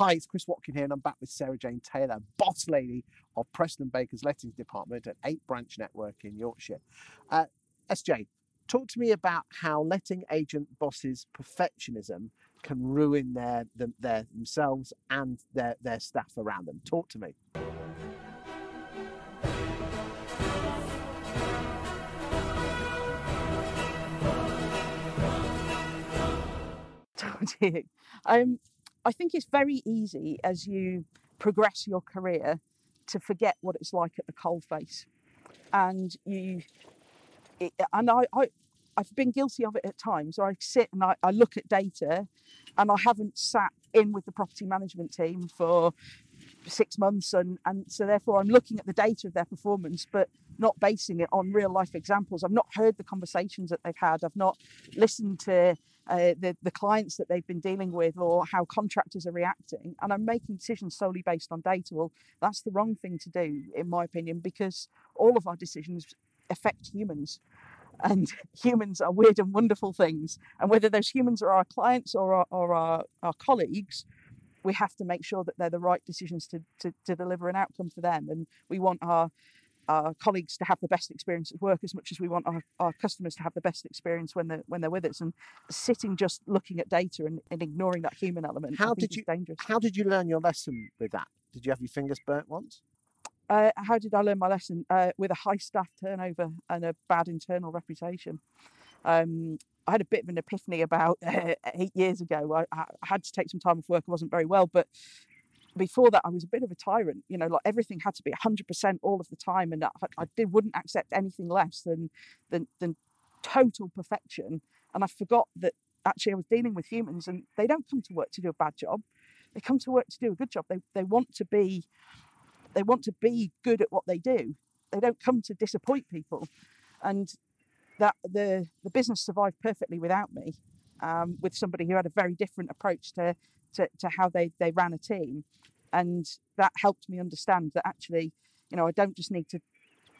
Hi, it's Chris Watkin here, and I'm back with Sarah Jane Taylor, boss lady of Preston Baker's Lettings Department at 8 Branch Network in Yorkshire. Uh, SJ, talk to me about how letting agent bosses' perfectionism can ruin their, them, their themselves and their, their staff around them. Talk to me. um, I think it's very easy as you progress your career to forget what it's like at the coalface, and you, it, and I, I, I've been guilty of it at times. I sit and I, I look at data, and I haven't sat in with the property management team for six months and and so therefore I'm looking at the data of their performance but not basing it on real life examples. I've not heard the conversations that they've had. I've not listened to uh, the, the clients that they've been dealing with or how contractors are reacting and I'm making decisions solely based on data. Well that's the wrong thing to do in my opinion because all of our decisions affect humans and humans are weird and wonderful things and whether those humans are our clients or our, or our, our colleagues we have to make sure that they're the right decisions to, to, to deliver an outcome for them. And we want our, our colleagues to have the best experience at work as much as we want our, our customers to have the best experience when they're when they're with us. And sitting just looking at data and, and ignoring that human element, How did you dangerous. How did you learn your lesson with that? Did you have your fingers burnt once? Uh, how did I learn my lesson? Uh, with a high staff turnover and a bad internal reputation. Um, I had a bit of an epiphany about uh, eight years ago. I, I, had to take some time off work. I wasn't very well, but before that, I was a bit of a tyrant. You know, like everything had to be 100% all of the time, and I, I did, wouldn't accept anything less than, than than total perfection. And I forgot that actually I was dealing with humans, and they don't come to work to do a bad job. They come to work to do a good job. They they want to be they want to be good at what they do. They don't come to disappoint people. And that the the business survived perfectly without me, um, with somebody who had a very different approach to, to to how they they ran a team, and that helped me understand that actually, you know, I don't just need to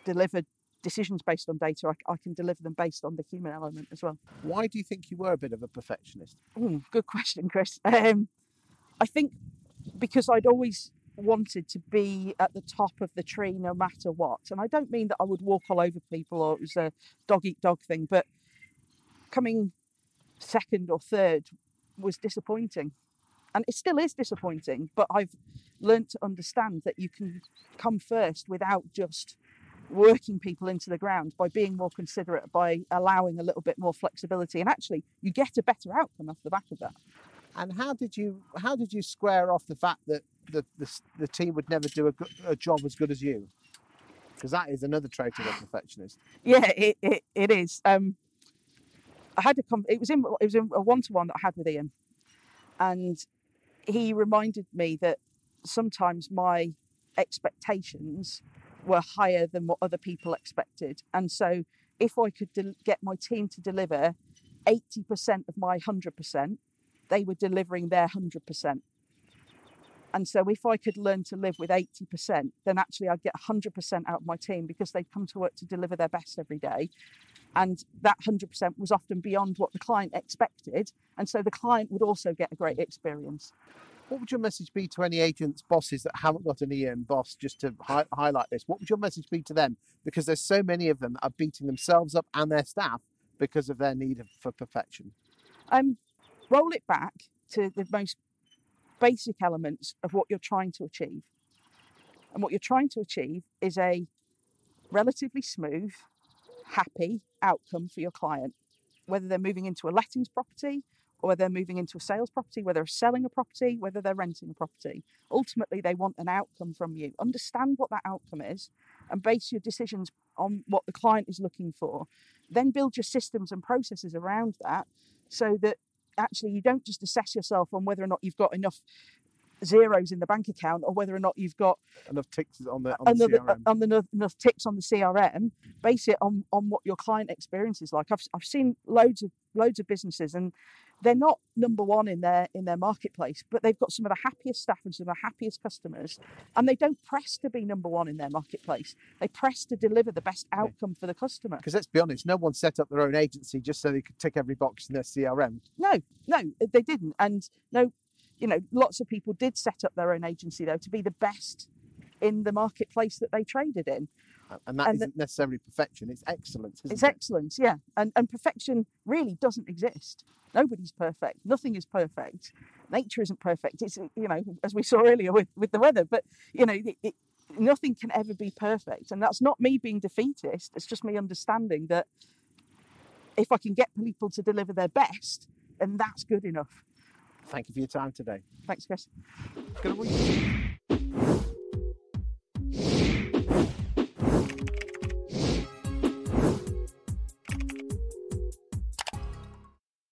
deliver decisions based on data. I, I can deliver them based on the human element as well. Why do you think you were a bit of a perfectionist? Ooh, good question, Chris. Um, I think because I'd always wanted to be at the top of the tree no matter what. And I don't mean that I would walk all over people or it was a dog eat dog thing, but coming second or third was disappointing. And it still is disappointing, but I've learned to understand that you can come first without just working people into the ground by being more considerate, by allowing a little bit more flexibility. And actually, you get a better outcome off the back of that. And how did you how did you square off the fact that the the, the team would never do a, a job as good as you? Because that is another trait of a perfectionist. Yeah, it, it, it is. Um, I had a com- it was in it was in a one to one that I had with Ian, and he reminded me that sometimes my expectations were higher than what other people expected, and so if I could de- get my team to deliver eighty percent of my hundred percent, they were delivering their 100%. And so if I could learn to live with 80%, then actually I'd get 100% out of my team because they'd come to work to deliver their best every day. And that 100% was often beyond what the client expected. And so the client would also get a great experience. What would your message be to any agents, bosses that haven't got an Ian boss, just to hi- highlight this? What would your message be to them? Because there's so many of them that are beating themselves up and their staff because of their need for perfection. Um, roll it back to the most basic elements of what you're trying to achieve. And what you're trying to achieve is a relatively smooth, happy outcome for your client, whether they're moving into a lettings property or whether they're moving into a sales property, whether they're selling a property, whether they're renting a property. Ultimately, they want an outcome from you. Understand what that outcome is and base your decisions on what the client is looking for. Then build your systems and processes around that so that actually you don't just assess yourself on whether or not you've got enough zeros in the bank account or whether or not you've got enough ticks on the, on the another, CRM. on the enough ticks on the CRM. Mm-hmm. Base it on on what your client experience is like. I've I've seen loads of loads of businesses and they're not number one in their in their marketplace, but they've got some of the happiest staff and some of the happiest customers, and they don't press to be number one in their marketplace. They press to deliver the best outcome for the customer. Because let's be honest, no one set up their own agency just so they could tick every box in their CRM. No, no, they didn't, and no, you know, lots of people did set up their own agency though to be the best in the marketplace that they traded in. And that not necessarily perfection, it's excellence, isn't It's it? excellence, yeah. And and perfection really doesn't exist. Nobody's perfect. Nothing is perfect. Nature isn't perfect. It's you know, as we saw earlier with, with the weather. But you know, it, it, nothing can ever be perfect. And that's not me being defeatist. It's just me understanding that if I can get people to deliver their best, then that's good enough. Thank you for your time today. Thanks, Chris.